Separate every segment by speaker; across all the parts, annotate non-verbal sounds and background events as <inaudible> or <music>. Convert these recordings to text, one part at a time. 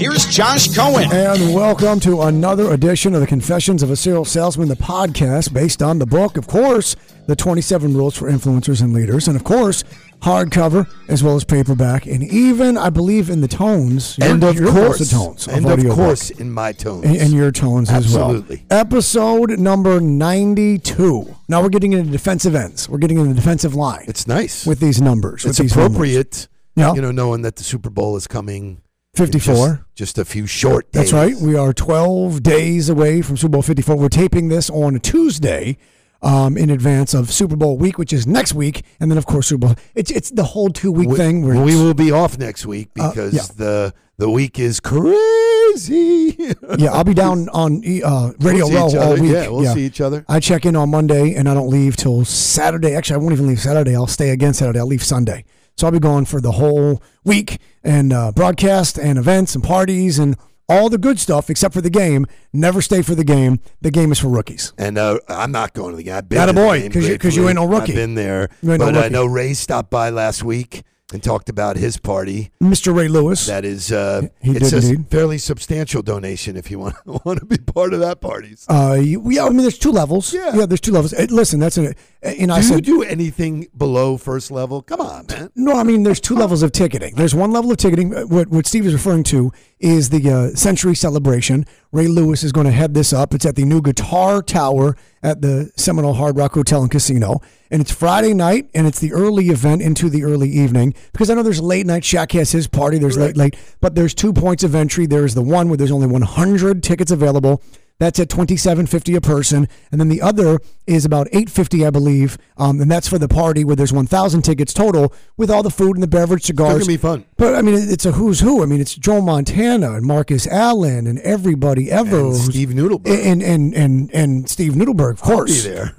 Speaker 1: Here's Josh Cohen.
Speaker 2: And welcome to another edition of the Confessions of a Serial Salesman, the podcast based on the book, of course, the 27 Rules for Influencers and Leaders, and of course, hardcover as well as paperback, and even I believe in the tones.
Speaker 3: And
Speaker 2: You're-
Speaker 3: of
Speaker 2: you're
Speaker 3: course,
Speaker 2: the tones,
Speaker 3: and
Speaker 2: of,
Speaker 3: of
Speaker 2: audiobook.
Speaker 3: course, in my tones.
Speaker 2: and, and your tones as well.
Speaker 3: Absolutely.
Speaker 2: Episode number 92. Now we're getting into defensive ends. We're getting into defensive line
Speaker 3: it's nice.
Speaker 2: with these numbers. with
Speaker 3: it's
Speaker 2: these numbers.
Speaker 3: appropriate.
Speaker 2: Yeah.
Speaker 3: You know, knowing that the Super Bowl is coming. In
Speaker 2: 54.
Speaker 3: Just, just a few short days.
Speaker 2: That's right. We are 12 days away from Super Bowl 54. We're taping this on a Tuesday um, in advance of Super Bowl week, which is next week. And then, of course, Super Bowl. It's, it's the whole two week
Speaker 3: We,
Speaker 2: thing. Where
Speaker 3: we will be off next week
Speaker 2: Uh,
Speaker 3: because
Speaker 2: yeah.
Speaker 3: the the week is crazy. <laughs>
Speaker 2: yeah, I'll be down on uh, Radio
Speaker 3: We'll
Speaker 2: Row all week.
Speaker 3: Yeah, we'll see each other.
Speaker 2: I check in on Monday and I don't leave till Saturday. Actually, I won't even leave Saturday. I'll stay again Saturday. I'll leave Sunday. So I'll be gone for the whole week and uh, broadcast and events and parties and all the good stuff except for the game. Never stay for the game. The game is for rookies.
Speaker 3: And uh, I'm not going to the game. I've been
Speaker 2: Atta
Speaker 3: to
Speaker 2: boy,
Speaker 3: game
Speaker 2: 'cause you- 'cause you ain't no rookie.
Speaker 3: I've been there,
Speaker 2: You ain't no
Speaker 3: but I
Speaker 2: rookie.
Speaker 3: know Ray stopped by last week and talked about his party.
Speaker 2: Mr. Ray Lewis.
Speaker 3: That is, uh,
Speaker 2: He
Speaker 3: it's
Speaker 2: did
Speaker 3: a
Speaker 2: indeed.
Speaker 3: fairly substantial donation if you want want to be part of that party.
Speaker 2: Uh, you, yeah, I mean, there's two levels.
Speaker 3: Yeah.
Speaker 2: there's two levels. Uh, listen, that's an. And I
Speaker 3: do you do anything below first level? Come on, man.
Speaker 2: no, I mean, there's two levels of ticketing. There's one level of ticketing. uh, What what Steve is referring to is the uh, Century Celebration. Ray Lewis is going to head this up. It's at the new Guitar Tower at the Seminole Hard Rock Hotel and Casino, and it's Friday night, and it's the early event into the early evening because I know there's late night. Shaq has his party. There's late late, but there's two points of entry. There's the one where there's only 100 tickets available. That's at twenty seven fifty a person, and then the other is about eight fifty, I believe, um, and that's for the party where there's one thousand tickets total with all the food and the beverage, cigars.
Speaker 3: It's gonna be fun.
Speaker 2: But I mean, it's a who's who. I mean, it's Joe Montana and Marcus Allen and everybody ever.
Speaker 3: And Steve Nudelberg.
Speaker 2: and and and and Steve Nudelberg, of
Speaker 3: I'll be
Speaker 2: course.
Speaker 3: there.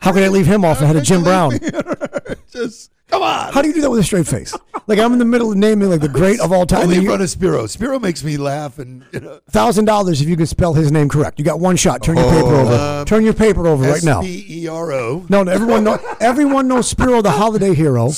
Speaker 2: How could I leave him off <laughs> ahead of Jim Brown? <laughs>
Speaker 3: Just come on.
Speaker 2: How do you do that with a straight face? Like I'm in the middle of naming like the great of all time.
Speaker 3: Only in front of Spiro. Spiro makes me laugh, and you know,
Speaker 2: Thousand dollars if you could spell his name correct. You got one shot. Turn your paper over.
Speaker 3: Um,
Speaker 2: Turn your paper over right now.
Speaker 3: S P E R O.
Speaker 2: No, no, everyone know everyone knows Spiro the holiday hero.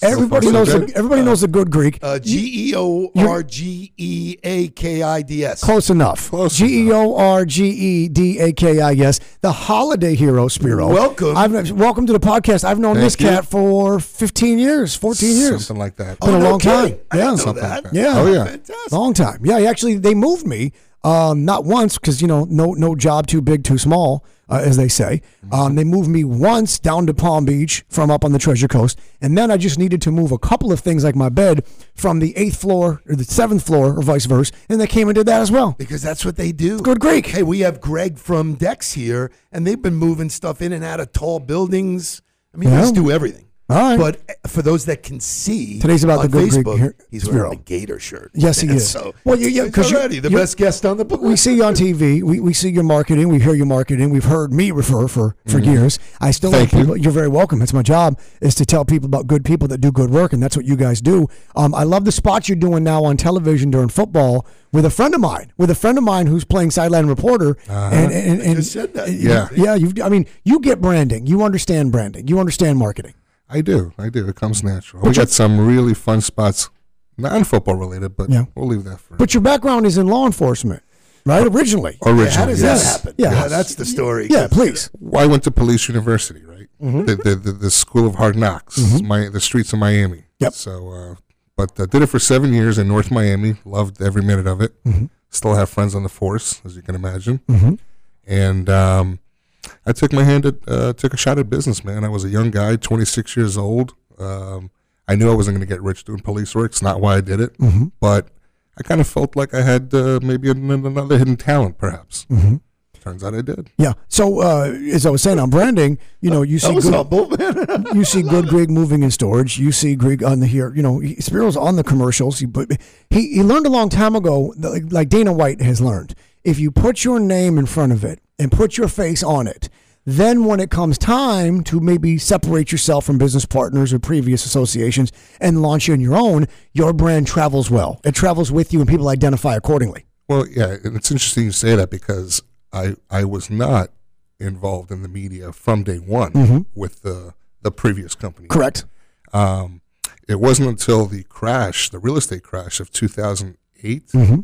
Speaker 2: Everybody
Speaker 4: so
Speaker 2: knows the,
Speaker 4: good.
Speaker 2: everybody knows the good Greek.
Speaker 3: Uh, G E O R G E A K I D S.
Speaker 2: Close enough.
Speaker 4: Close
Speaker 2: G E O R G E D A K I S. The holiday hero, Spiro.
Speaker 3: Welcome.
Speaker 2: I've welcome to the podcast. I've known
Speaker 4: Thank
Speaker 2: this
Speaker 4: you.
Speaker 2: cat for 15 years, 14 years.
Speaker 4: Something like that.
Speaker 2: Been a
Speaker 3: Oh, no
Speaker 2: long
Speaker 3: kidding.
Speaker 2: time.
Speaker 3: I
Speaker 2: Yeah.
Speaker 3: didn't know
Speaker 4: Something
Speaker 3: that.
Speaker 4: like that.
Speaker 2: Yeah.
Speaker 4: Oh, yeah.
Speaker 3: Fantastic.
Speaker 2: Long time. Yeah, actually, they moved me. Um, not once because you know, no, no job too big, too small, uh, as they say. Um, they moved me once down to Palm Beach from up on the Treasure Coast, and then I just needed to move a couple of things like my bed from the eighth floor or the seventh floor, or vice versa, and they came and did that as well.
Speaker 3: Because that's what they do.
Speaker 2: Good Greek.
Speaker 3: Hey, we have Greg from Dex here, and they've been moving stuff in and out of tall buildings. I mean,
Speaker 2: Yeah.
Speaker 3: they just do everything.
Speaker 2: All right.
Speaker 3: But for those that can see,
Speaker 2: Today's about the good Greek
Speaker 3: Facebook,
Speaker 2: here-
Speaker 3: he's wearing a gator shirt.
Speaker 2: Yes, he <laughs> is.
Speaker 3: So,
Speaker 2: Well, you- yeah,
Speaker 3: he's
Speaker 2: 'cause you-
Speaker 3: already the best guest on the book. <laughs>
Speaker 2: we see you on TV. We, we see your marketing. We hear your marketing. We've heard me refer for, for years. I still
Speaker 4: Thank
Speaker 2: let
Speaker 4: you.
Speaker 2: people. You're very welcome. It's my job is to tell people about good people that do good work, and that's what you guys do. Um, I love the spots you're doing now on television during football with a friend of mine, with a friend of mine who's playing sideline reporter. And, and, and
Speaker 3: just said that.
Speaker 4: Yeah.
Speaker 2: yeah. You, I mean, you get branding. You understand branding. You understand marketing.
Speaker 4: I do. I do. It comes natural. we got some really fun spots, non football related, but
Speaker 2: Yeah.
Speaker 4: we'll leave that for
Speaker 2: But your background is in law enforcement, right? Originally.
Speaker 4: originally.
Speaker 3: Yeah, how does
Speaker 4: yes.
Speaker 3: that happen?
Speaker 2: Yeah.
Speaker 3: that's the story.
Speaker 2: Yeah, please.
Speaker 4: Well, I went to Police University, right?
Speaker 2: Mm-hmm.
Speaker 4: The, the, the the School of Hard Knocks, my the streets of Miami.
Speaker 2: Yep.
Speaker 4: So, uh, but uh, did it for seven years in North Miami. Loved every minute of it.
Speaker 2: Mm-hmm.
Speaker 4: Still have friends on the force, as you can imagine. And um, I took my hand at uh, took a shot at business, man. I was a young guy, 26 years old. Um, I knew I wasn't going to get rich doing police work. It's not why I did it,
Speaker 2: Mm-hmm.
Speaker 4: but I kind of felt like I had uh, maybe an, another hidden talent, perhaps.
Speaker 2: Mm-hmm.
Speaker 4: Turns out I did.
Speaker 2: Yeah. So uh, as I was saying on branding, you know, you see good,
Speaker 3: humble, <laughs>
Speaker 2: you see good Greek moving in storage. You see Greg on the here. You know, he- Spiro's on the commercials. He, but he he learned a long time ago, like, like Dana White has learned. If you put your name in front of it and put your face on it, Then, when it comes time to maybe separate yourself from business partners or previous associations and launch on your own, your brand travels well. It travels with you, and people identify accordingly.
Speaker 4: Well, yeah, and it's interesting you say that because I I was not involved in the media from day one with the the previous company.
Speaker 2: Correct.
Speaker 4: Um, it wasn't until the crash, the real estate crash of 2008,
Speaker 2: Mm-hmm.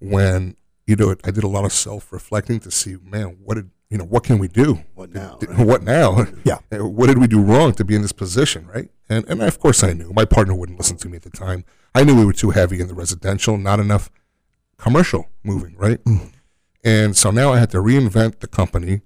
Speaker 4: when you know I did a lot of self reflecting to see, man, what did you know? What can we do?
Speaker 3: What now?
Speaker 4: Did- What now?
Speaker 2: Yeah. <laughs>
Speaker 4: What did we do wrong to be in this position, right? And and of course I knew. My partner wouldn't listen to me at the time. I knew we were too heavy in the residential, not enough commercial moving, right? And so now I had to reinvent the company.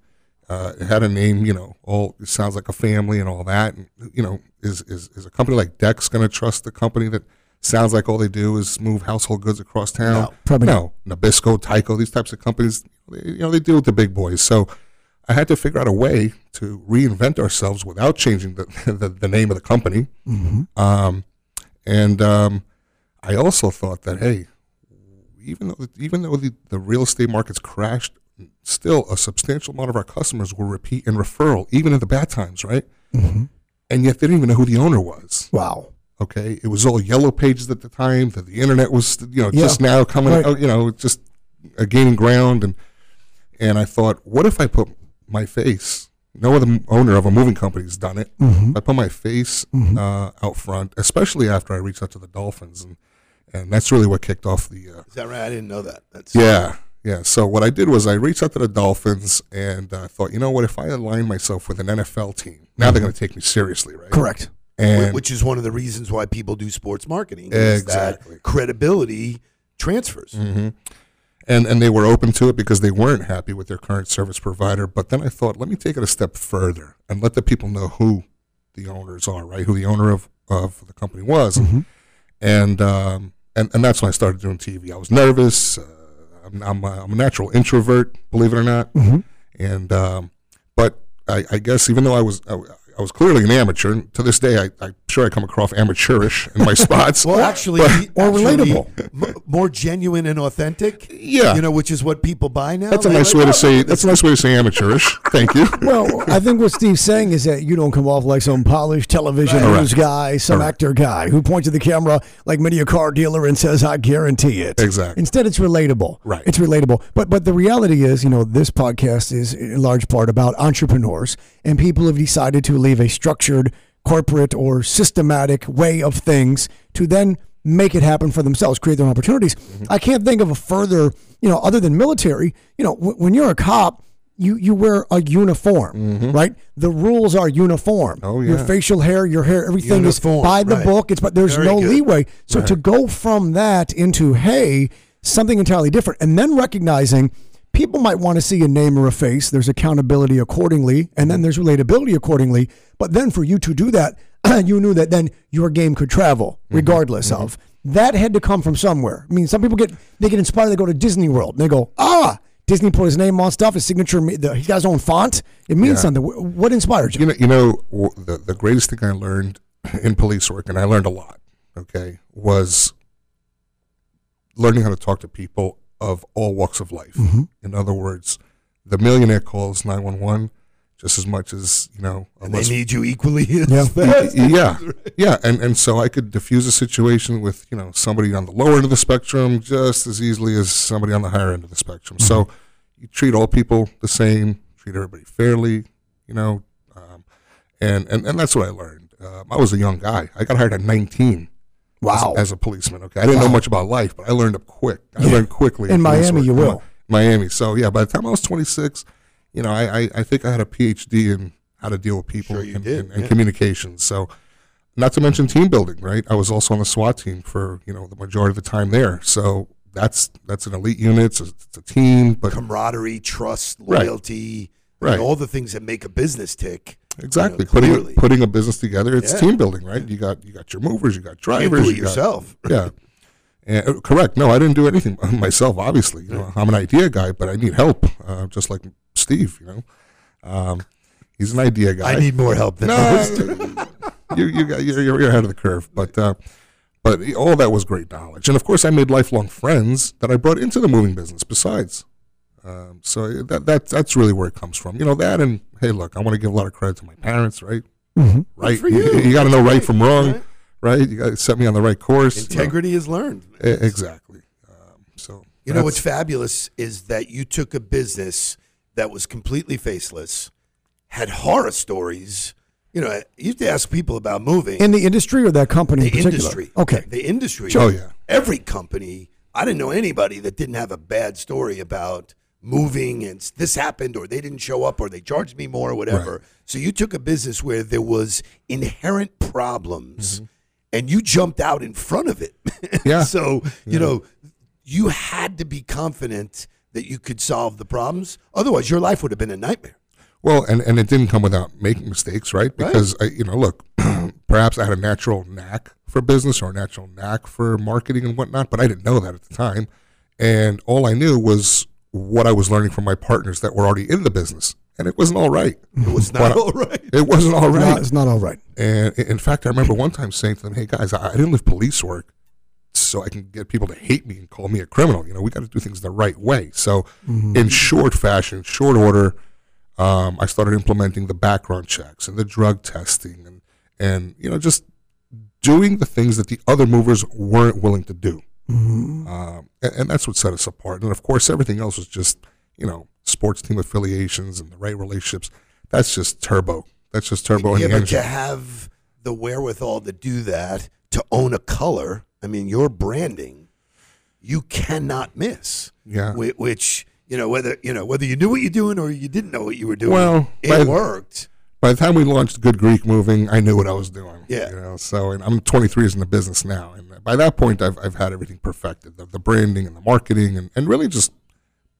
Speaker 4: Uh, it had a name, you know, all it sounds like a family and all that. And, you know, is is is a company like Dex going to trust the company that sounds like all they do is move household goods across town?
Speaker 3: No,
Speaker 2: probably
Speaker 4: no. Nabisco, Tyco, these types of companies, they, you know, they deal with the big boys. So I had to figure out a way to reinvent ourselves without changing the <laughs> the, the name of the company. Um, and um, I also thought that hey, even though even though the, the real estate markets crashed, still a substantial amount of our customers were repeat and referral, even in the bad times, right? And yet they didn't even know who the owner was.
Speaker 2: Wow.
Speaker 4: Okay, it was all yellow pages at the time. That the internet was, you know,
Speaker 2: Yeah.
Speaker 4: just now coming,
Speaker 2: Right.
Speaker 4: out, you know, just uh, gaining ground. And and I thought, what if I put my face? No other owner of a moving company has done it. I put my face uh, out front, especially after I reached out to the Dolphins, and and that's really what kicked off the. Uh,
Speaker 3: Is that right? I didn't know that. That's
Speaker 4: yeah, yeah. So what I did was I reached out to the Dolphins and I thought, you know what? If I align myself with an NFL team, now they're going to take me seriously, right?
Speaker 2: Correct.
Speaker 4: And
Speaker 3: which is one of the reasons why people do sports marketing. is
Speaker 4: Exactly.
Speaker 3: that credibility transfers.
Speaker 4: and and they were open to it because they weren't happy with their current service provider. But then I thought, let me take it a step further and let the people know who the owners are, right? Who the owner of, of the company was, and um, and and that's when I started doing TV. I was nervous. Uh, I'm I'm a, I'm a natural introvert, believe it or not, and um, but I, I guess even though I was I, I was clearly an amateur, and to this day I, I'm sure I come across amateurish in my <laughs> spots.
Speaker 3: Well, actually, <laughs>
Speaker 2: or
Speaker 3: actually,
Speaker 2: relatable.
Speaker 3: m- more genuine and authentic.
Speaker 4: Yeah.
Speaker 3: you know, which is what people buy now.
Speaker 4: That's a nice
Speaker 3: like,
Speaker 4: way
Speaker 3: "Oh,
Speaker 4: to say. That's a nice way to say amateurish. <laughs> Thank you.
Speaker 2: Well, I think what Steve's saying is that you don't come off like some polished television
Speaker 4: Correct.
Speaker 2: news guy, some
Speaker 4: Correct.
Speaker 2: actor guy who points at the camera like many a car dealer and says, "I guarantee it."
Speaker 4: Exactly.
Speaker 2: Instead, it's relatable.
Speaker 4: Right.
Speaker 2: It's relatable. But but the reality is, you know, this podcast is in large part about entrepreneurs and people have decided to leave a structured corporate or systematic way of things to then make it happen for themselves, create their own opportunities.
Speaker 4: Mm-hmm.
Speaker 2: I can't think of a further, you know, other than military. You know, w- when you're a cop. You, you wear a uniform, right? The rules are uniform.
Speaker 4: Mm-hmm. Oh,
Speaker 2: Your facial hair, your hair, everything
Speaker 3: Uniform,
Speaker 2: is by the
Speaker 3: right.
Speaker 2: book. It's but there's
Speaker 3: Very
Speaker 2: no
Speaker 3: good.
Speaker 2: leeway. So to go from that into hey, something entirely different, and then recognizing people might want to see a name or a face. There's accountability accordingly, and then there's relatability accordingly. But then for you to do that, <clears throat> you knew that then your game could travel regardless of. That had to come from somewhere. I mean, some people get they get inspired. They go to Disney World and they go, ah, Disney put his name on stuff, his signature. The, he got his own font. It means
Speaker 4: Yeah.
Speaker 2: something. What inspired you?
Speaker 4: You know, you know, the the greatest thing I learned <clears throat> in police work, and I learned a lot. Okay, was learning how to talk to people of all walks of life. In other words, the millionaire calls nine one one just as much as you know.
Speaker 3: And they need you equally <laughs> as
Speaker 2: Yeah. <laughs>
Speaker 4: yeah, yeah, and and so I could diffuse a situation with you know somebody on the lower end of the spectrum just as easily as somebody on the higher end of the spectrum. So you treat all people the same, treat everybody fairly, you know, um, and and and that's what I learned. Um, I was a young guy. I got hired at 19.
Speaker 2: Wow.
Speaker 4: As, as a policeman, okay, I didn't know much about life, but I learned up quick. I learned quickly
Speaker 2: In Miami,
Speaker 4: work.
Speaker 2: you will.
Speaker 4: Miami. So yeah, by the time I was 26, you know, I I, I think I had a PhD in how to deal with people
Speaker 3: Sure
Speaker 4: and,
Speaker 3: did,
Speaker 4: and, and
Speaker 3: yeah.
Speaker 4: communications. So, not to mention team building, right? I was also on the SWAT team for you know the majority of the time there. So that's that's an elite unit. It's a, it's a team, but
Speaker 3: Camaraderie, trust,
Speaker 4: Right.
Speaker 3: loyalty,
Speaker 4: Right.
Speaker 3: and all the things that make a business tick.
Speaker 4: Exactly
Speaker 3: you know,
Speaker 4: putting
Speaker 3: clearly.
Speaker 4: putting a business together. It's
Speaker 3: Yeah.
Speaker 4: team building, right? You got you got your movers, you got
Speaker 3: You
Speaker 4: drivers,
Speaker 3: do it
Speaker 4: you got-
Speaker 3: yourself. <laughs>
Speaker 4: yeah. And, uh, correct. No, I didn't do anything <laughs> myself. Obviously, you know, I'm an idea guy, but I need help, uh, just like Steve. You know, um, he's an idea guy.
Speaker 3: I need more help than
Speaker 4: no, you you got you're, you're you're ahead of the curve, but uh, but all that was great knowledge, and of course, I made lifelong friends that I brought into the moving business. Besides, Um, so that that that's really where it comes from. You know that, and hey, look, I want to give a lot of credit to my parents, right? Right,
Speaker 3: for
Speaker 4: you,
Speaker 3: you.
Speaker 4: got to know right from wrong,
Speaker 3: Right.
Speaker 4: right? You got to set me on the right course. you know.
Speaker 3: Integrity is learned.
Speaker 4: E- exactly. Um, so
Speaker 3: You know what's fabulous is that you took a business that was completely faceless, had horror stories. You know, you used to ask people about moving
Speaker 2: In the industry or that company
Speaker 3: the
Speaker 2: in particular?
Speaker 3: industry.
Speaker 2: Okay.
Speaker 3: the industry.
Speaker 4: Oh, yeah.
Speaker 3: every company. I didn't know anybody that didn't have a bad story about moving and this happened or they didn't show up or they charged me more or whatever. So you took a business where there was inherent problems mm-hmm. and you jumped out in front of it. <laughs>
Speaker 4: Yeah.
Speaker 3: so, you know, you had to be confident that you could solve the problems. Otherwise, your life would have been a nightmare.
Speaker 4: Well, and, and it didn't come without making mistakes, right? Because I, you know, look, <clears throat> perhaps I had a natural knack for business or a natural knack for marketing and whatnot, but I didn't know that at the time. And all I knew was what I was learning from my partners that were already in the business, and it wasn't all right. <laughs>
Speaker 3: It was not all right.
Speaker 4: It wasn't all right.
Speaker 2: It's not, it's not all right.
Speaker 4: And in fact, I remember one time saying to them, "Hey guys, I I didn't leave police work so I can get people to hate me and call me a criminal. You know, we got to do things the right way." So, in short fashion, short order, um, I started implementing the background checks and the drug testing, and and you know, just doing the things that the other movers weren't willing to do. Um, and, and that's what set us apart. And of course, everything else was just you know sports team affiliations and the right relationships. That's just turbo. That's just turbo
Speaker 3: yeah, but to have the wherewithal to do that, to own a color, I mean, your branding, you cannot miss.
Speaker 4: Yeah.
Speaker 3: Which, you know, whether you know whether you knew what you're doing or you didn't know what you were doing,
Speaker 4: Well,
Speaker 3: it worked.
Speaker 4: By the time we launched Good Greek Moving, I knew what I was doing.
Speaker 3: Yeah.
Speaker 4: You know, so and I'm 23 years in the business now, and by that point, I've I've had everything perfected: the, the branding and the marketing, and, and really just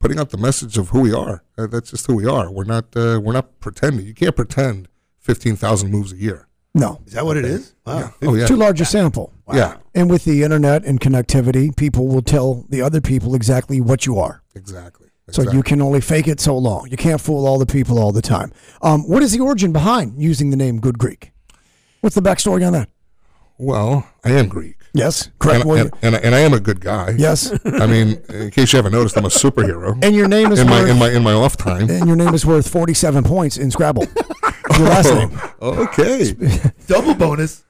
Speaker 4: putting out the message of who we are. Uh, That's just who we are. We're not uh, we're not pretending. You can't pretend 15,000 moves a year.
Speaker 2: No.
Speaker 3: Is that what it is? Wow.
Speaker 4: Oh yeah.
Speaker 2: Too large a sample.
Speaker 4: Yeah.
Speaker 2: And with the internet and connectivity, people will tell the other people exactly what you are.
Speaker 4: Exactly.
Speaker 2: So
Speaker 4: exactly.
Speaker 2: you can only fake it so long. You can't fool all the people all the time. Um, what is the origin behind using the name Good Greek? What's the backstory on that?
Speaker 4: well, I am Greek.
Speaker 2: Yes, correct.
Speaker 4: And,
Speaker 2: Well,
Speaker 4: and, and, and I am a good guy.
Speaker 2: yes,
Speaker 4: I mean, in case you haven't noticed, I'm a superhero.
Speaker 2: and your name is
Speaker 4: in my
Speaker 2: worth,
Speaker 4: in my in my off time.
Speaker 2: and your name is worth forty-seven points in Scrabble. <laughs> your last name.
Speaker 4: Okay. <laughs>
Speaker 3: Double bonus.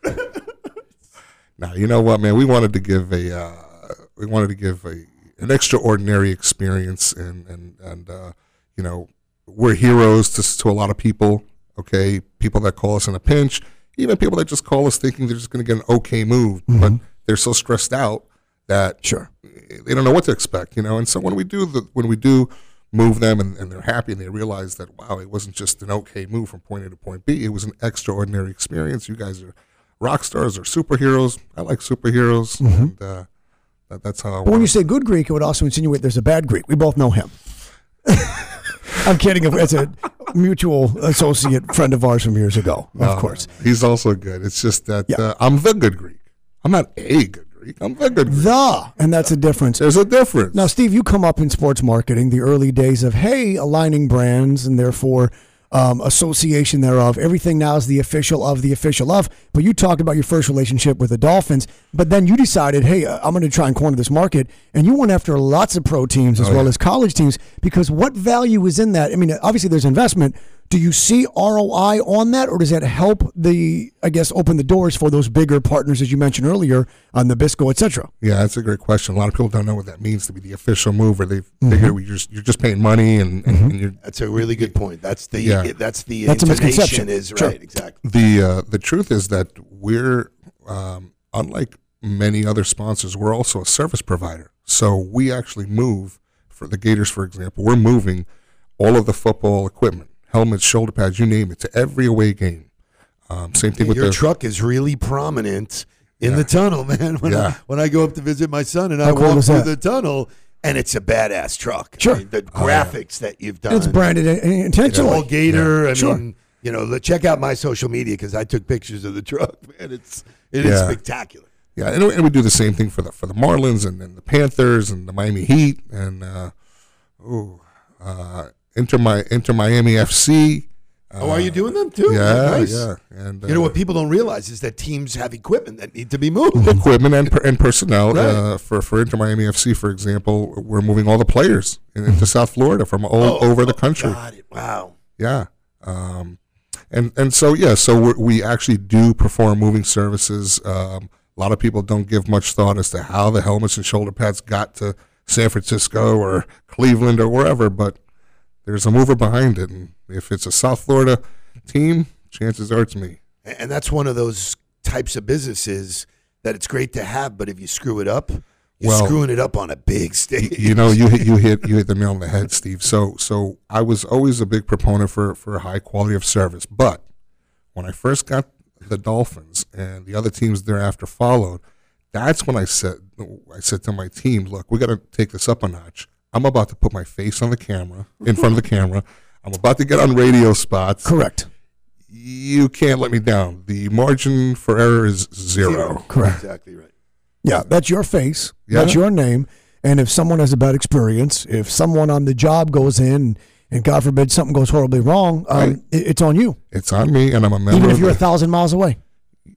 Speaker 4: Now you know what, man. We wanted to give a uh, we wanted to give a an extraordinary experience, and and and uh, you know we're heroes to to a lot of people. Okay, people that call us in a pinch, even people that just call us thinking they're just going to get an okay move, but they're so stressed out that
Speaker 2: Sure.
Speaker 4: they don't know what to expect, you know. And so when we do the when we do move them and, and they're happy and they realize that wow, it wasn't just an okay move from point A to point B, it was an extraordinary experience. You guys are rock stars or superheroes. I like superheroes, and uh, that, that's how.
Speaker 2: When you say good Greek, it would also insinuate there's a bad Greek. We both know him. <laughs> I'm kidding. It's a mutual associate friend of ours from years ago, of
Speaker 4: Uh,
Speaker 2: course.
Speaker 4: he's also good. It's just that
Speaker 2: Yeah.
Speaker 4: uh, I'm the good Greek. I'm not a good Greek. I'm the good Greek.
Speaker 2: The, and that's a difference.
Speaker 4: There's a difference.
Speaker 2: Now, Steve, you come up in sports marketing, the early days of, hey, aligning brands and therefore um, association thereof. Everything now is the official of the official of. But you talked about your first relationship with the Dolphins, but then you decided, hey, uh, I'm going to try and corner this market. And you went after lots of pro teams as
Speaker 4: Oh,
Speaker 2: well
Speaker 4: yeah.
Speaker 2: as college teams because what value is in that? I mean, obviously there's investment. Do you see ROI on that, or does that help the, I guess, open the doors for those bigger partners, as you mentioned earlier, on Nabisco, et cetera?
Speaker 4: Yeah, that's a great question. A lot of people don't know what that means to be the official mover. They
Speaker 2: Mm-hmm.
Speaker 4: figure we just you're just paying money and, and, and you're
Speaker 3: That's a really good point. That's the
Speaker 4: Yeah.
Speaker 3: that's the
Speaker 2: That's a misconception.
Speaker 3: is
Speaker 2: Sure.
Speaker 3: right. Exactly.
Speaker 4: the uh, the truth is that we're um, unlike many other sponsors. We're also a service provider, so we actually move for the Gators, for example. We're moving all of the football equipment, helmets, shoulder pads, you name it, to every away game. Um, same thing with
Speaker 3: Your
Speaker 4: the
Speaker 3: truck is really prominent in the tunnel, <laughs> man. When I,
Speaker 4: Yeah.
Speaker 3: when I go up to visit my son and I
Speaker 2: cool
Speaker 3: walk through the tunnel, and it's a badass truck. I
Speaker 2: Sure.
Speaker 3: mean, the graphics that you've done.
Speaker 2: And it's branded in- intentionally.
Speaker 3: all Gator. I
Speaker 2: Sure.
Speaker 3: mean, you know, check out my social media because I took pictures of the <laughs> truck. Man, it's it is
Speaker 4: Yeah.
Speaker 3: spectacular.
Speaker 4: Yeah, and, and we do the same thing for the for the Marlins and, and the Panthers and the Miami Heat and uh, ooh, uh, Inter Mi- Inter Miami FC.
Speaker 3: oh, are you doing them too?
Speaker 4: Yeah,
Speaker 3: Nice.
Speaker 4: yeah. And
Speaker 3: You know
Speaker 4: uh,
Speaker 3: what people don't realize is that teams have equipment that need to be moved. <laughs>
Speaker 4: equipment and, per- and personnel.
Speaker 3: Right.
Speaker 4: Uh, for for Inter Miami FC, for example, we're moving all the players into <laughs> South Florida from all
Speaker 3: Oh,
Speaker 4: over the
Speaker 3: oh,
Speaker 4: country.
Speaker 3: Got it. Wow.
Speaker 4: Yeah. Um, and and so yeah, so we we actually do perform moving services. Um, a lot of people don't give much thought as to how the helmets and shoulder pads got to San Francisco or Cleveland or wherever, but there's a mover behind it, and if it's a South Florida team, chances are it's me.
Speaker 3: And that's one of those types of businesses that it's great to have, but if you screw it up, you're
Speaker 4: Well-
Speaker 3: screwing it up on a big <laughs> stage.
Speaker 4: you know, you hit you hit you hit the nail on the head, Steve. So so I was always a big proponent for for high quality of service, but when I first got the Dolphins and the other teams thereafter followed, that's when I said I said to my team, look, we got to take this up a notch. I'm about to put my face on the camera in front of the camera. I'm about to get on radio spots.
Speaker 2: Correct.
Speaker 4: You can't let me down. The margin for error is zero.
Speaker 2: Correct.
Speaker 3: Exactly right.
Speaker 2: Yeah, that's your face.
Speaker 4: Yeah.
Speaker 2: That's your name. And if someone has a bad experience, if someone on the job goes in and God forbid something goes horribly wrong, um,
Speaker 4: Right.
Speaker 2: it's on you.
Speaker 4: It's on me, and I'm a member.
Speaker 2: Even if you're a
Speaker 4: the-
Speaker 2: thousand miles away.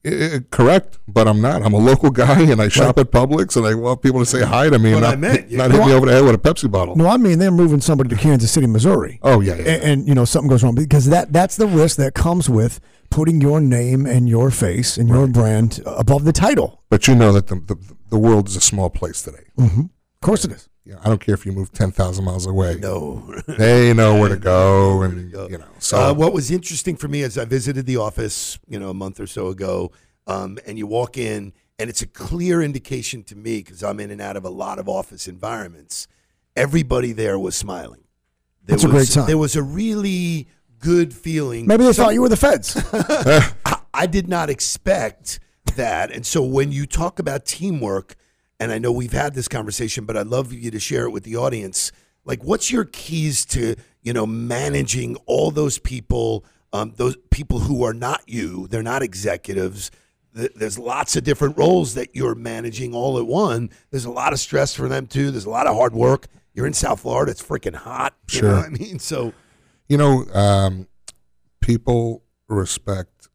Speaker 4: Uh, correct, but I'm not. I'm a local <laughs> guy, and I shop at Publix, and I want people to say hi to me, and
Speaker 3: What I
Speaker 4: not,
Speaker 3: meant,
Speaker 4: not hit me over the head with a Pepsi bottle.
Speaker 2: No, I mean they're moving somebody to Kansas City, Missouri.
Speaker 4: Oh yeah, yeah.
Speaker 2: and, and you know something goes wrong because that that's the risk that comes with putting your name and your face and your brand above the title.
Speaker 4: but you know that the, the the world is a small place today.
Speaker 2: Of course, it is.
Speaker 4: You know, I don't care if you move ten thousand miles away.
Speaker 3: No. <laughs>
Speaker 4: They know where to go, and you know. So
Speaker 3: Uh, what was interesting for me is I visited the office, you know, a month or so ago, um, and you walk in, and it's a clear indication to me because I'm in and out of a lot of office environments. Everybody there was smiling. There
Speaker 2: That's a
Speaker 3: was,
Speaker 2: great sign.
Speaker 3: There was a really good feeling.
Speaker 2: Maybe they
Speaker 3: Some-
Speaker 2: thought you were the feds. <laughs>
Speaker 3: I, I did not expect that. And so when you talk about teamwork, and I know we've had this conversation, but I'd love you to share it with the audience. Like, what's your keys to, you know, managing all those people, um, those people who are not you, they're not executives. There's lots of different roles that you're managing all at one. There's a lot of stress for them too. There's a lot of hard work. You're in South Florida. It's freaking hot. You
Speaker 4: Sure.
Speaker 3: know what I mean? So
Speaker 4: you know, um, people respect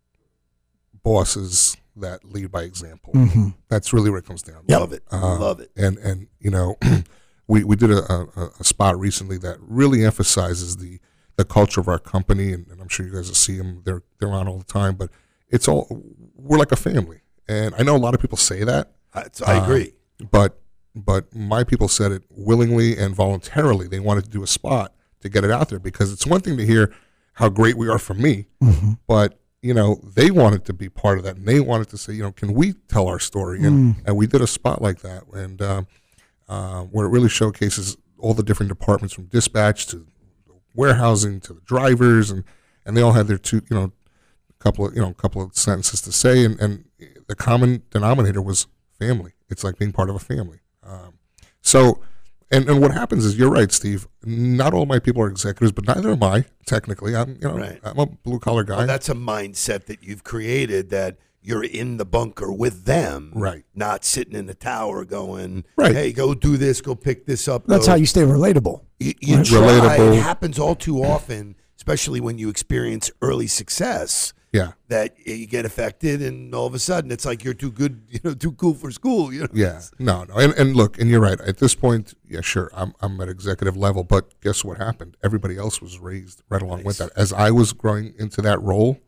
Speaker 4: bosses that lead by example. Mm-hmm. That's really where it comes down. to.
Speaker 3: love it.
Speaker 4: Uh,
Speaker 3: love it.
Speaker 4: And and you know, <clears throat> we we did a, a, a spot recently that really emphasizes the the culture of our company, and, and I'm sure you guys will see them. They're they're on all the time, but it's all we're like a family. And I know a lot of people say that,
Speaker 3: I, I agree.
Speaker 4: Um, but but my people said it willingly and voluntarily. They wanted to do a spot to get it out there because it's one thing to hear how great we are for me, mm-hmm. but you know they wanted to be part of that and they wanted to say, you know, can we tell our story? And and we did a spot like that, and um, uh, where it really showcases all the different departments from dispatch to warehousing to the drivers, and and they all had their two, you know, a couple of you know, a couple of sentences to say, and and the common denominator was family. It's like being part of a family. Um, so, and and what happens is you're right, Steve. Not all my people are executives, but neither am I. Technically, I'm you know
Speaker 3: Right.
Speaker 4: I'm a blue collar guy.
Speaker 3: Well, that's a mindset that you've created that you're in the bunker with them,
Speaker 4: Right.
Speaker 3: Not sitting in the tower going,
Speaker 4: Right.
Speaker 3: Hey, go do this, go pick this up.
Speaker 2: That's
Speaker 3: go.
Speaker 2: how you stay relatable.
Speaker 3: you, you
Speaker 4: Right.
Speaker 3: try.
Speaker 4: Relatable.
Speaker 3: It happens all too often, especially when you experience early success.
Speaker 4: Yeah,
Speaker 3: That you get affected, and all of a sudden, it's like you're too good, <laughs> you know, too cool for school. You know?
Speaker 4: yeah. No, no. And, and look, and you're right. At this point, yeah, sure, I'm I'm at executive level, but guess what happened? Everybody else was raised right along with that. As I was growing into that role,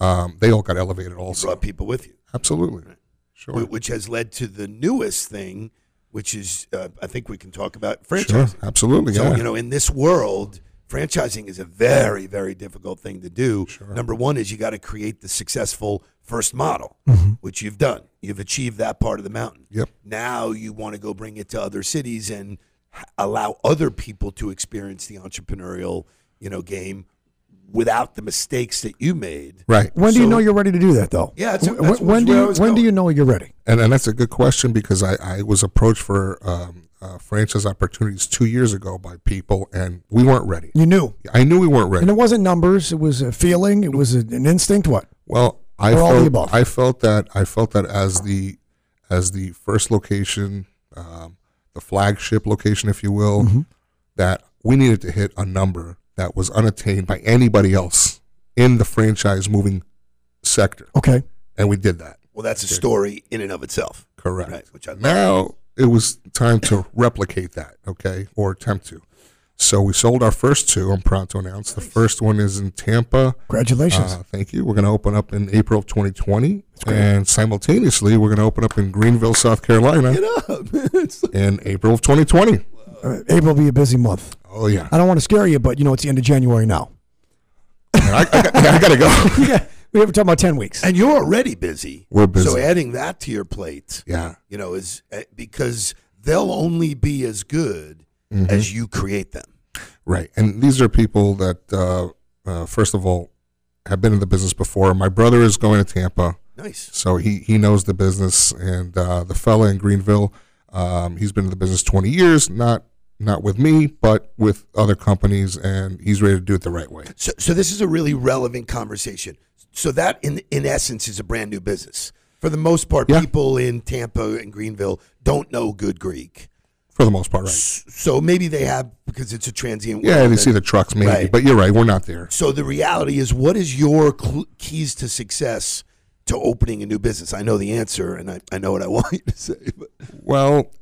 Speaker 4: um, they all got elevated also.
Speaker 3: Brought people with you.
Speaker 4: Absolutely, sure.
Speaker 3: which has led to the newest thing, which is uh, I think we can talk about
Speaker 4: Sure, absolutely.
Speaker 3: So
Speaker 4: yeah.
Speaker 3: you know, in this world, franchising is a very, very difficult thing to do. Number one is you got to create the successful first model, which you've done. You've achieved that part of the mountain.
Speaker 4: Yep.
Speaker 3: Now you want to go bring it to other cities and allow other people to experience the entrepreneurial, you know, game without the mistakes that you made.
Speaker 4: right.
Speaker 2: When do you know you're ready to do that, though?
Speaker 3: Yeah, that's-
Speaker 2: When-
Speaker 3: that's
Speaker 2: when do you
Speaker 3: was
Speaker 2: when do you know you're ready?
Speaker 4: And, and that's a good question because I, I was approached for um, uh, franchise opportunities two years ago by people, and we weren't ready.
Speaker 2: You knew,
Speaker 4: I knew we weren't ready.
Speaker 2: and it wasn't numbers. It was a feeling. It was an instinct. What?
Speaker 4: Well, I
Speaker 2: Or all
Speaker 4: felt
Speaker 2: above?
Speaker 4: I felt that I felt that as the as the first location, um, the flagship location, if you will,
Speaker 2: Mm-hmm.
Speaker 4: that we needed to hit a number that was unattained by anybody else in the franchise moving sector,
Speaker 2: Okay.
Speaker 4: and we did that.
Speaker 3: Well, that's a story in and of itself.
Speaker 4: Correct.
Speaker 3: Right, which I.
Speaker 4: Now it was time to replicate that, okay, or attempt to. So we sold our first two. I'm proud to announce the first one is in Tampa.
Speaker 2: Congratulations.
Speaker 4: Uh, thank you. We're going to open up in April of 2020, and simultaneously we're going to open up in Greenville, South Carolina, <laughs> in April of 2020.
Speaker 2: Uh, April will be a busy month.
Speaker 4: Oh yeah,
Speaker 2: I don't want to scare you, but you know it's the end of January now.
Speaker 4: I, I, got, I got to go. <laughs>
Speaker 2: yeah, we have talking about ten weeks.
Speaker 3: And you're already busy.
Speaker 4: We're busy.
Speaker 3: So adding that to your plate,
Speaker 4: Yeah,
Speaker 3: you know, is uh, because they'll only be as good
Speaker 4: Mm-hmm.
Speaker 3: as you create them.
Speaker 4: right. And these are people that, uh, uh, first of all, have been in the business before. My brother is going to Tampa.
Speaker 3: Nice.
Speaker 4: So he, he knows the business, and uh, the fella in Greenville, um, he's been in the business 20 years, not not with me, but with other companies, and he's ready to do it the right way.
Speaker 3: So, so this is a really relevant conversation. So that, in in essence, is a brand new business. For the most part,
Speaker 4: Yeah.
Speaker 3: people in Tampa and Greenville don't know good Greek.
Speaker 4: For the most part, right?
Speaker 3: So maybe they have because it's a transient.
Speaker 4: Yeah, they see the trucks maybe,
Speaker 3: Right.
Speaker 4: but you're right, we're not there.
Speaker 3: So the reality is, what is your cl- keys to success to opening a new business? I know the answer, and I, I know what I <laughs> want you to say. But,
Speaker 4: Well,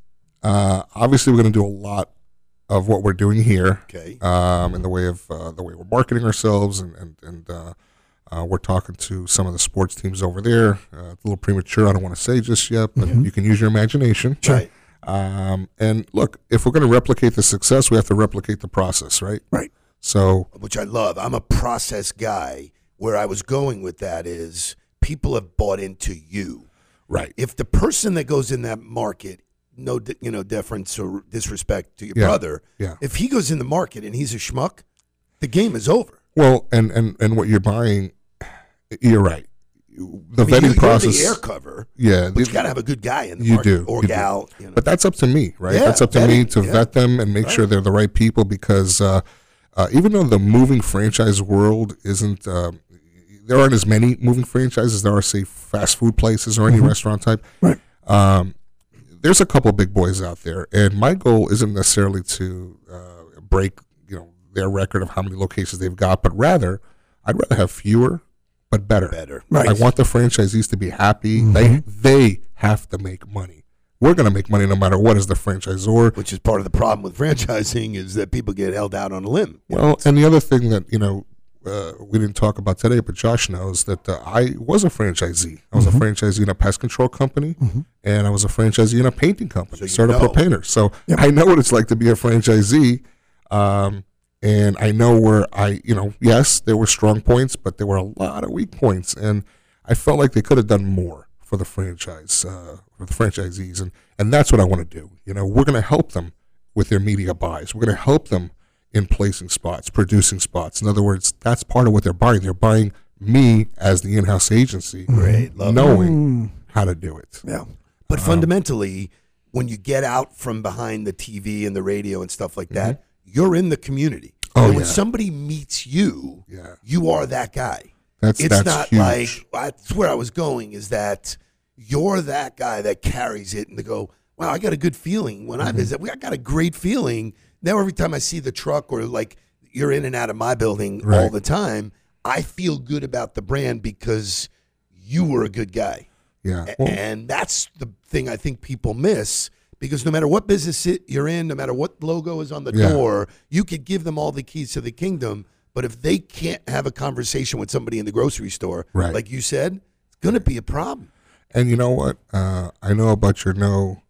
Speaker 4: uh, obviously, we're going to do a lot of what we're doing here.
Speaker 3: okay.
Speaker 4: um, in the way of uh, the way we're marketing ourselves, and and, and uh, uh, we're talking to some of the sports teams over there. Uh, it's a little premature. I don't want to say just yet, but you can use your imagination.
Speaker 3: Right.
Speaker 4: Um, and look, if we're going to replicate the success, we have to replicate the process, right?
Speaker 2: Right.
Speaker 4: So
Speaker 3: Which I love. I'm a process guy. Where I was going with that is people have bought into you.
Speaker 4: right,
Speaker 3: If the person that goes in that market, no, you know, deference or disrespect to your
Speaker 4: Yeah.
Speaker 3: brother,
Speaker 4: yeah.
Speaker 3: if he goes in the market and he's a schmuck, the game is over.
Speaker 4: Well, and and and what you're buying, you're right. The
Speaker 3: I mean,
Speaker 4: vetting
Speaker 3: you,
Speaker 4: process,
Speaker 3: the air cover,
Speaker 4: yeah,
Speaker 3: but you got to have a good guy in the
Speaker 4: You do,
Speaker 3: or
Speaker 4: you do.
Speaker 3: gal. You know.
Speaker 4: But that's up to me, right?
Speaker 3: Yeah,
Speaker 4: that's up to me to
Speaker 3: yeah.
Speaker 4: vet them and make sure they're the right people because uh, uh, even though the moving franchise world isn't, uh, there aren't as many moving franchises there are, say, fast food places or any restaurant type.
Speaker 2: Right.
Speaker 4: Um, there's a couple big boys out there, and my goal isn't necessarily to uh, break, you know, their record of how many locations they've got, but rather, I'd rather have fewer but better.
Speaker 3: better.
Speaker 2: Right.
Speaker 4: I want the franchisees to be happy. They they have to make money. We're going to make money no matter what as the franchisor.
Speaker 3: Which is part of the problem with franchising is that people get held out on a limb. You know,
Speaker 4: Well, and the other thing that you know uh, we didn't talk about today, but Josh knows that uh, I was a franchisee. I was a franchisee in a pest control company, and I was a franchisee in a painting company,
Speaker 3: So you
Speaker 4: started
Speaker 3: know.
Speaker 4: pro painter. So I know what it's like to be a franchisee. Um, and I know where I, you know, yes, there were strong points, but there were a lot of weak points, and I felt like they could have done more for the franchise, uh, for the franchisees, and and that's what I want to do. You know, we're going to help them with their media buys. We're going to help them in placing spots, producing spots. In other words, that's part of what they're buying. They're buying me as the in-house agency,
Speaker 3: Great, love it.
Speaker 4: knowing mm. how to do it.
Speaker 2: Yeah.
Speaker 3: But um, fundamentally, when you get out from behind the TV and the radio and stuff like that, mm-hmm. You're in the community.
Speaker 4: Oh,
Speaker 3: and when
Speaker 4: yeah.
Speaker 3: somebody meets you,
Speaker 4: Yeah.
Speaker 3: you are that guy.
Speaker 4: That's
Speaker 3: it's
Speaker 4: that's
Speaker 3: not
Speaker 4: huge.
Speaker 3: like that's where I was going. Is that you're that guy that carries it, and they go, "Wow, I got a good feeling when I
Speaker 4: Mm-hmm.
Speaker 3: visit. I got a great feeling." Now every time I see the truck or like you're in and out of my building all the time, I feel good about the brand because you were a good guy.
Speaker 4: yeah. Well,
Speaker 3: and that's the thing I think people miss because no matter what business it, you're in, no matter what logo is on the
Speaker 4: Yeah.
Speaker 3: door, you could give them all the keys to the kingdom. But if they can't have a conversation with somebody in the grocery store,
Speaker 4: Right.
Speaker 3: like you said, it's going to be a problem.
Speaker 4: And you know what? Uh, I know about your no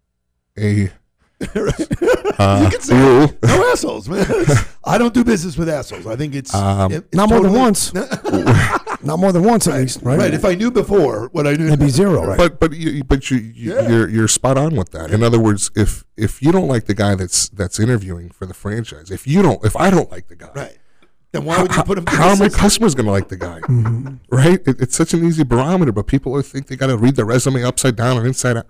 Speaker 4: a <laughs> uh, rule.
Speaker 3: No assholes, man. <laughs> I don't do business with assholes. I think it's,
Speaker 4: Um,
Speaker 3: it- it's
Speaker 2: Not more than
Speaker 3: totally-
Speaker 2: once. <laughs> Not more than once, at least, right?
Speaker 3: Right. If I knew before what I knew,
Speaker 2: It'd be zero, right?
Speaker 4: But but you but you, you
Speaker 3: Yeah.
Speaker 4: you're you're spot on with that. In other words, if if you don't like the guy that's that's interviewing for the franchise, if you don't, if I don't like the guy,
Speaker 3: right. Then why would you put him?
Speaker 4: how are my customers going to like the guy?
Speaker 2: Mm-hmm.
Speaker 4: Right? It, it's such an easy barometer, but people think they got to read the resume upside down and inside out.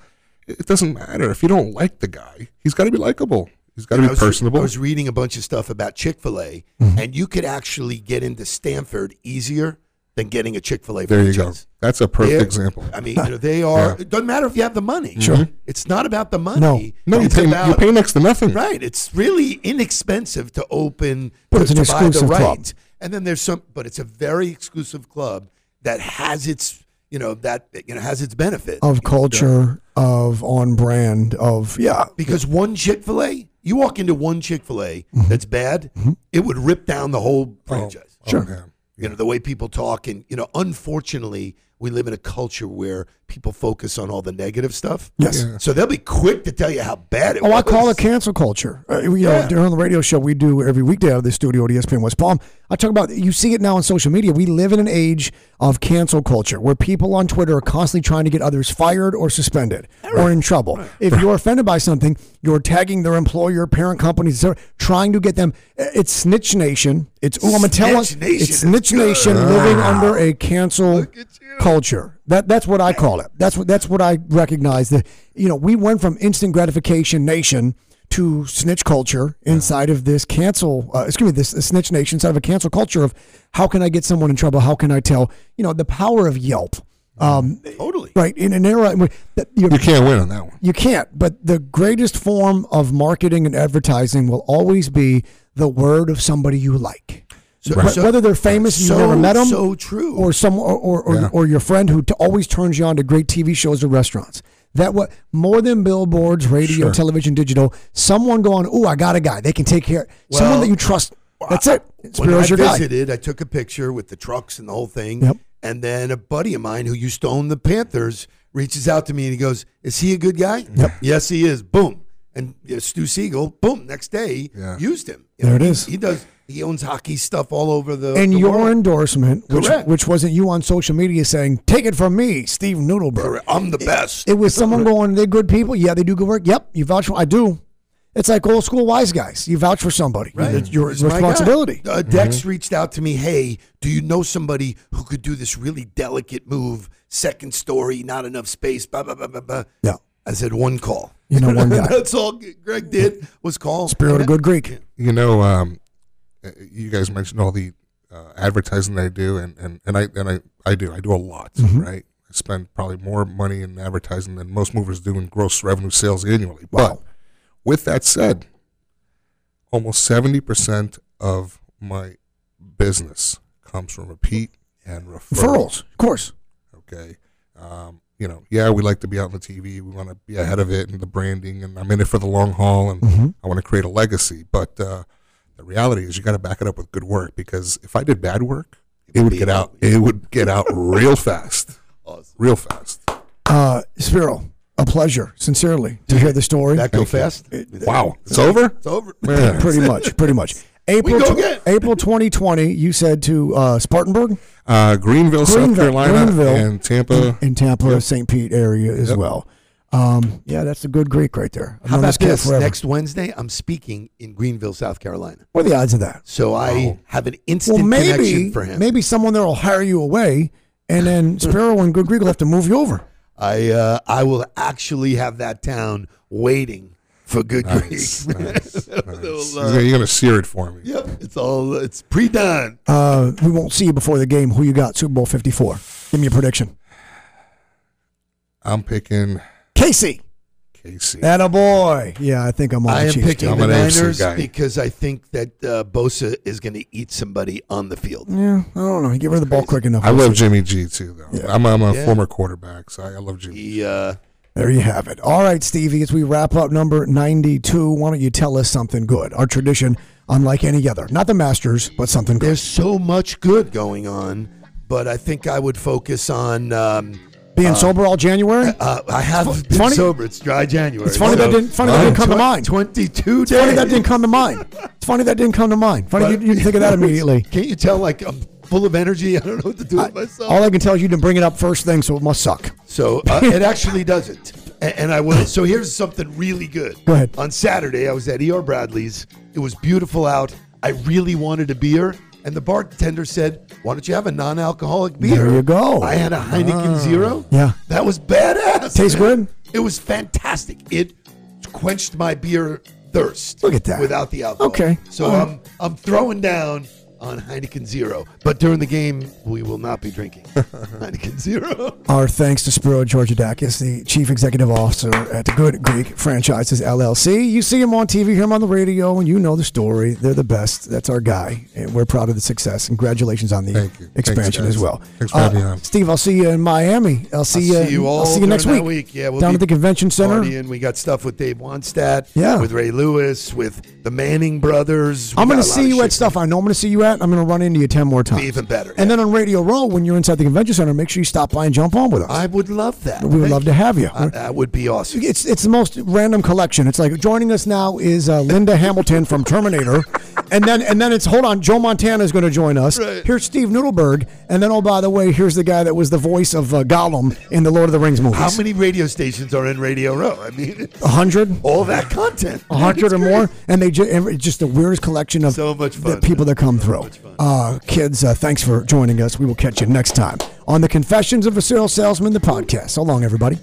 Speaker 4: It it doesn't matter if you don't like the guy. He's got to be likable. He's got to
Speaker 3: I
Speaker 4: be
Speaker 3: was,
Speaker 4: personable.
Speaker 3: I was reading a bunch of stuff about Chick Fil A,
Speaker 4: Mm-hmm.
Speaker 3: and you could actually get into Stanford easier than getting a Chick Fil A
Speaker 4: there you go. That's a perfect
Speaker 3: They're-
Speaker 4: example.
Speaker 3: I mean, you know, they are. It doesn't matter if you have the money.
Speaker 2: Sure.
Speaker 3: It's not about the money.
Speaker 2: No.
Speaker 4: No, you pay,
Speaker 3: about
Speaker 4: you pay next to nothing.
Speaker 3: right. It's really inexpensive to open
Speaker 2: But
Speaker 3: to,
Speaker 2: it's an
Speaker 3: to buy the
Speaker 2: exclusive
Speaker 3: right.
Speaker 2: club.
Speaker 3: And then there's some, but it's a very exclusive club that has its, you know, that you know has its benefit
Speaker 2: Of culture, of on brand, of yeah.
Speaker 3: because one Chick Fil A, you walk into one Chick Fil A
Speaker 2: Mm-hmm.
Speaker 3: that's bad, it would rip down the whole franchise.
Speaker 4: Oh, man.
Speaker 3: You know the way people talk, and you know, unfortunately, we live in a culture where people focus on all the negative stuff.
Speaker 2: Yes.
Speaker 3: So they'll be quick to tell you how bad it
Speaker 2: Oh,
Speaker 3: was.
Speaker 2: I call it cancel culture. Uh, you
Speaker 3: Yeah.
Speaker 2: know, during the radio show we do every weekday out of the studio at ESPN West Palm, I talk about you see it now on social media. We live in an age of cancel culture where people on Twitter are constantly trying to get others fired or suspended or in trouble. If you're offended by something, you're tagging their employer, parent companies, trying to get them. It's snitch nation. It's oh, I'm gonna tell
Speaker 3: Snitch
Speaker 2: us.
Speaker 3: nation
Speaker 2: It's snitch nation living under a cancel culture. That that's what I call it. That's what that's what I recognize. That you know we went from instant gratification nation to snitch culture inside of this cancel. Uh, excuse me, this snitch nation inside of a cancel culture of how can I get someone in trouble? How can I tell? You know the power of Yelp. Um,
Speaker 3: Totally.
Speaker 2: right in an era that you're,
Speaker 4: You can't win on that one.
Speaker 2: you can't. But the greatest form of marketing and advertising will always be the word of somebody you like.
Speaker 3: So-
Speaker 2: Wh-
Speaker 3: so-
Speaker 2: Whether they're famous and
Speaker 3: so,
Speaker 2: you never met them,
Speaker 3: So true.
Speaker 2: or some, or or, or,
Speaker 4: Yeah.
Speaker 2: or your friend who t- always turns you on to great TV shows or restaurants. That what more than billboards, radio,
Speaker 4: Sure.
Speaker 2: television, digital. Someone going, oh, I got a guy. They can take care. someone that you trust. That's it.
Speaker 3: when I
Speaker 2: your guy.
Speaker 3: visited, I took a picture with the trucks and the whole thing.
Speaker 2: Yep.
Speaker 3: And then a buddy of mine who used to own the Panthers reaches out to me and he goes, "Is he a good guy?" Yep. <laughs> Yes, he is. Boom. And uh, Stu Siegel, boom, next day
Speaker 4: Yeah.
Speaker 3: used him. You
Speaker 2: There it
Speaker 3: he-
Speaker 2: is.
Speaker 3: He does. He owns hockey stuff all over the.
Speaker 2: and
Speaker 3: the
Speaker 2: your
Speaker 3: world.
Speaker 2: endorsement, which
Speaker 3: Correct.
Speaker 2: which wasn't you on social media saying, "Take it from me, Steve
Speaker 3: Nudelberg." I'm the best.
Speaker 2: It was someone going, "They're good people. Yeah, they do good work. Yep, you vouch for. I do." It's like old school wise guys. You vouch for somebody. It's your
Speaker 3: He's my guy.
Speaker 2: responsibility.
Speaker 3: Uh, Dex reached out to me. Hey, do you know somebody who could do this really delicate move? Second story, not enough space. Blah blah blah blah blah.
Speaker 2: Yeah.
Speaker 3: I said one call.
Speaker 2: You know one guy. <laughs>
Speaker 3: That's all Greg did was call.
Speaker 2: Spirit of good Greek.
Speaker 4: You know, um, you guys mentioned all the uh, advertising that I do, and, and, and I and I, I do I do a lot, right? I spend probably more money in advertising than most movers do in gross revenue sales annually. But with that said, almost seventy percent of my business comes from repeat and referrals.
Speaker 2: Referrals, of course.
Speaker 4: Okay. Um, you know, yeah, we like to be out on the TV. We want to be ahead of it and the branding, and I'm in it for the long haul, and
Speaker 2: Mm-hmm.
Speaker 4: I want to create a legacy. But uh, the reality is, you got to back it up with good work because if I did bad work, it would get
Speaker 3: out.
Speaker 4: out. It would get out real fast, <laughs> real fast.
Speaker 2: Uh, Spiro, a pleasure, sincerely, to hear the story.
Speaker 3: That go
Speaker 4: Thank you.
Speaker 3: fast?
Speaker 4: Wow, it's over.
Speaker 3: It's over. <laughs>
Speaker 4: Man.
Speaker 2: pretty much, pretty much. <laughs> April, tw- April 2020, you said to uh, Spartanburg
Speaker 4: Uh, Greenville, South Carolina,
Speaker 2: Greenville.
Speaker 4: and Tampa.
Speaker 2: and Tampa, St. Pete area as well. Um, yeah, that's a good Greek right there. I've
Speaker 3: How
Speaker 2: known
Speaker 3: about
Speaker 2: kid
Speaker 3: this?
Speaker 2: forever.
Speaker 3: Next Wednesday, I'm speaking in Greenville, South Carolina.
Speaker 2: What are the odds of that?
Speaker 3: So I have an instant
Speaker 2: Well, maybe
Speaker 3: connection for him.
Speaker 2: maybe someone there will hire you away, and then <laughs> Spiro and Good Greek will have to move you over.
Speaker 3: I uh, I will actually have that town waiting for good
Speaker 4: Nice,
Speaker 3: grief.
Speaker 4: nice, <laughs> nice.
Speaker 3: They'll, uh,
Speaker 4: You're gonna- You're gonna sear it for me.
Speaker 3: Yep, it's all it's pre-done.
Speaker 2: Uh, we won't see you before the game. Who you got? Super Bowl 54. Give me a prediction.
Speaker 4: I'm picking
Speaker 2: Casey.
Speaker 4: Casey.
Speaker 2: That a boy. Yeah, I think I'm on
Speaker 3: I
Speaker 2: the
Speaker 3: am
Speaker 2: Chiefs.
Speaker 3: picking
Speaker 4: I'm
Speaker 3: the
Speaker 4: an AFC
Speaker 3: Niners
Speaker 4: guy.
Speaker 3: because I think that uh, Bosa is going to eat somebody on the field.
Speaker 2: Yeah, I don't know. He get rid of the ball quick enough.
Speaker 4: I love Jimmy G too, though.
Speaker 2: Yeah.
Speaker 4: I'm, I'm a
Speaker 3: Yeah.
Speaker 4: former quarterback, so I, I love Jimmy.
Speaker 3: He, uh,
Speaker 2: There you have it. All right, Stevie, as we wrap up number 92, why don't you tell us something good? Our tradition, unlike any other. Not the Masters, but something good.
Speaker 3: there's so much good going on, but I think I would focus on. Um,
Speaker 2: Being sober all January?
Speaker 3: uh, I have been
Speaker 2: funny-
Speaker 3: sober. It's dry January.
Speaker 2: It's funny that didn't- funny that didn't come to mind.
Speaker 3: Twenty-two days.
Speaker 2: Funny that didn't come to mind. It's funny that didn't come to mind. Funny you, you didn't think of that <laughs> immediately.
Speaker 3: Can't you tell? Like I'm full of energy. I don't know what to do with myself.
Speaker 2: All I can tell is you didn't bring it up first thing, so it must suck.
Speaker 3: So uh, <laughs> it actually doesn't. A- And I will. So here's something really good.
Speaker 2: Go ahead.
Speaker 3: On Saturday, I was at ER Bradley's. It was beautiful out. I really wanted a beer. And the bartender said, Why don't you have a non alcoholic beer?
Speaker 2: There you go. Ah.
Speaker 3: I had a Heineken Zero.
Speaker 2: Yeah.
Speaker 3: That was badass.
Speaker 2: Tastes good?
Speaker 3: It was fantastic. It quenched my beer thirst.
Speaker 2: Look at that.
Speaker 3: Without the alcohol.
Speaker 2: Okay.
Speaker 3: So
Speaker 2: right.
Speaker 3: I'm I'm throwing down on Heineken Zero. But during the game, we will not be drinking <laughs> Heineken Zero.
Speaker 2: Our thanks to Spiro Georgedakis, the Chief Executive Officer at the Good Greek Franchises LLC. You see him on TV, hear him on the radio, and you know the story. They're the best. That's our guy, and we're proud of the success. Congratulations on the
Speaker 4: Thank you. Thanks,
Speaker 2: expansion
Speaker 4: guys.
Speaker 2: as well.
Speaker 4: Thanks for uh, having me on.
Speaker 2: Steve, I'll see you in Miami. I'll see
Speaker 3: I'll
Speaker 2: you.
Speaker 3: see you all
Speaker 2: I'll see you next week.
Speaker 3: week. Yeah, we'll
Speaker 2: down
Speaker 3: be
Speaker 2: at the convention center.
Speaker 3: Partying. We got stuff with Dave Wannstedt.
Speaker 2: Yeah.
Speaker 3: With Ray Lewis, with the Manning brothers. We
Speaker 2: I'm going to see you at stuff I know I'm going to see you at. I'm going to run into you 10 more times.
Speaker 3: Even better.
Speaker 2: And
Speaker 3: yeah.
Speaker 2: then on Radio Row, when you're inside the convention center, make sure you stop by and jump on with us.
Speaker 3: I would love that.
Speaker 2: we would
Speaker 3: Thank
Speaker 2: love to have you.
Speaker 3: That would be awesome.
Speaker 2: It's it's the most random collection. It's like joining us now is uh, Linda Hamilton from Terminator, and then and then it's hold on, Joe Montana is going to join us.
Speaker 3: Right.
Speaker 2: Here's Steve Nudelberg, and then oh by the way, here's the guy that was the voice of uh, Gollum in the Lord of the Rings movies.
Speaker 3: How many radio stations are in Radio Row? I mean,
Speaker 2: A hundred,
Speaker 3: all that content.
Speaker 2: a hundred or more, and they just it's just the weirdest collection of
Speaker 3: So much
Speaker 2: the people
Speaker 3: man.
Speaker 2: that come through. Uh, kids, uh, thanks for joining us. We will catch you next time on the Confessions of a Serial Salesman, the podcast. So long, everybody.